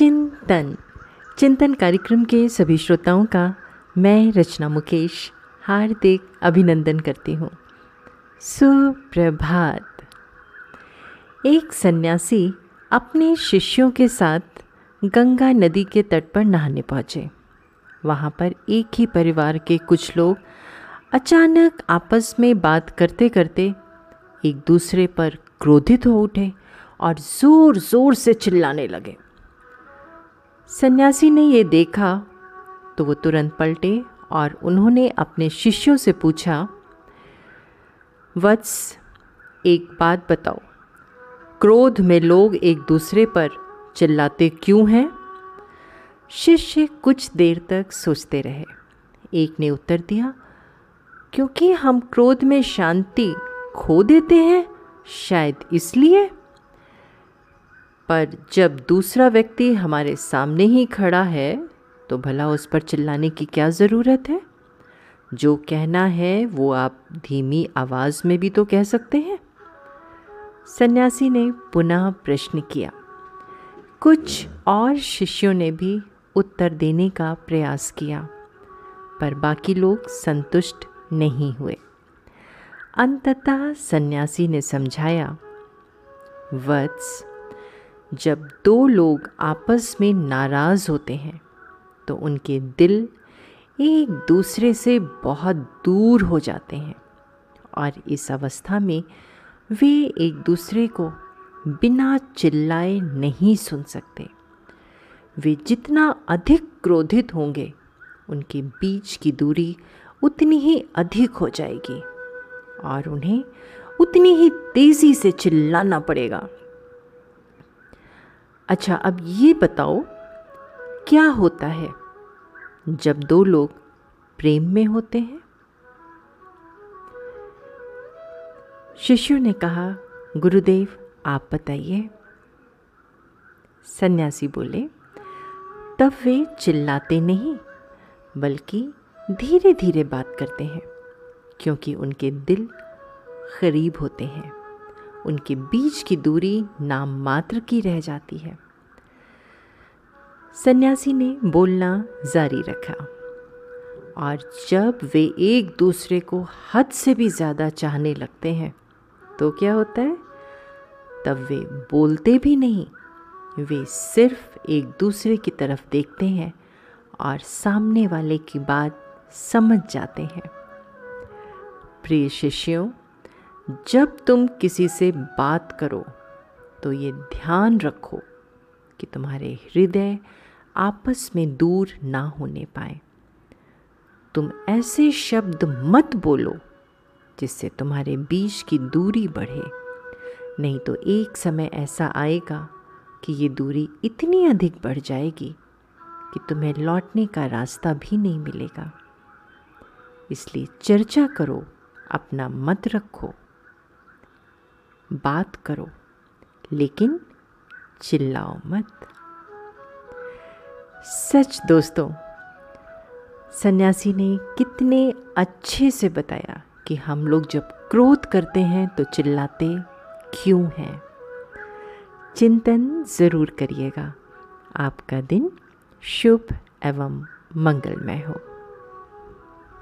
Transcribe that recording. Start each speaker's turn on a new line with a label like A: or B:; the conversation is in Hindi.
A: चिंतन। चिंतन कार्यक्रम के सभी श्रोताओं का मैं रचना मुकेश हार्दिक अभिनंदन करती हूँ। सुप्रभात। एक सन्यासी अपने शिष्यों के साथ गंगा नदी के तट पर नहाने पहुँचे। वहाँ पर एक ही परिवार के कुछ लोग अचानक आपस में बात करते करते एक दूसरे पर क्रोधित हो उठे और ज़ोर ज़ोर से चिल्लाने लगे। सन्यासी ने ये देखा तो वो तुरंत पलटे और उन्होंने अपने शिष्यों से पूछा, वत्स, एक बात बताओ, क्रोध में लोग एक दूसरे पर चिल्लाते क्यों हैं? शिष्य कुछ देर तक सोचते रहे। एक ने उत्तर दिया, क्योंकि हम क्रोध में शांति खो देते हैं, शायद इसलिए पर जब दूसरा व्यक्ति हमारे सामने ही खड़ा है तो भला उस पर चिल्लाने की क्या ज़रूरत है? जो कहना है, वो आप धीमी आवाज़ में भी तो कह सकते हैं। सन्यासी ने पुनः प्रश्न किया। कुछ और शिष्यों ने भी उत्तर देने का प्रयास किया, पर बाकी लोग संतुष्ट नहीं हुए। अंततः सन्यासी ने समझाया, वत्स जब दो लोग आपस में नाराज़ होते हैं तो उनके दिल एक दूसरे से बहुत दूर हो जाते हैं और इस अवस्था में वे एक दूसरे को बिना चिल्लाए नहीं सुन सकते। वे जितना अधिक क्रोधित होंगे, उनके बीच की दूरी उतनी ही अधिक हो जाएगी और उन्हें उतनी ही तेज़ी से चिल्लाना पड़ेगा। अच्छा अब ये बताओ, क्या होता है जब दो लोग प्रेम में होते हैं? शिष्यों ने कहा, गुरुदेव, आप बताइए। सन्यासी बोले, तब वे चिल्लाते नहीं, बल्कि धीरे धीरे बात करते हैं, क्योंकि उनके दिल करीब होते हैं। उनके बीच की दूरी नाम मात्र की रह जाती है। सन्यासी ने बोलना जारी रखा। और जब वे एक दूसरे को हद से भी ज़्यादा चाहने लगते हैं तो क्या होता है? तब वे बोलते भी नहीं। वे सिर्फ़ एक दूसरे की तरफ़ देखते हैं और सामने वाले की बात समझ जाते हैं। प्रिय शिष्यों जब तुम किसी से बात करो तो ये ध्यान रखो कि तुम्हारे हृदय आपस में दूर ना होने पाए। तुम ऐसे शब्द मत बोलो जिससे तुम्हारे बीच की दूरी बढ़े। नहीं तो एक समय ऐसा आएगा कि ये दूरी इतनी अधिक बढ़ जाएगी कि तुम्हें लौटने का रास्ता भी नहीं मिलेगा। इसलिए चर्चा करो, अपना मत रखो। बात करो, लेकिन चिल्लाओ मत। सच दोस्तों, सन्यासी ने कितने अच्छे से बताया कि हम लोग जब क्रोध करते हैं तो चिल्लाते क्यों हैं। चिंतन ज़रूर करिएगा। आपका दिन शुभ एवं मंगलमय हो।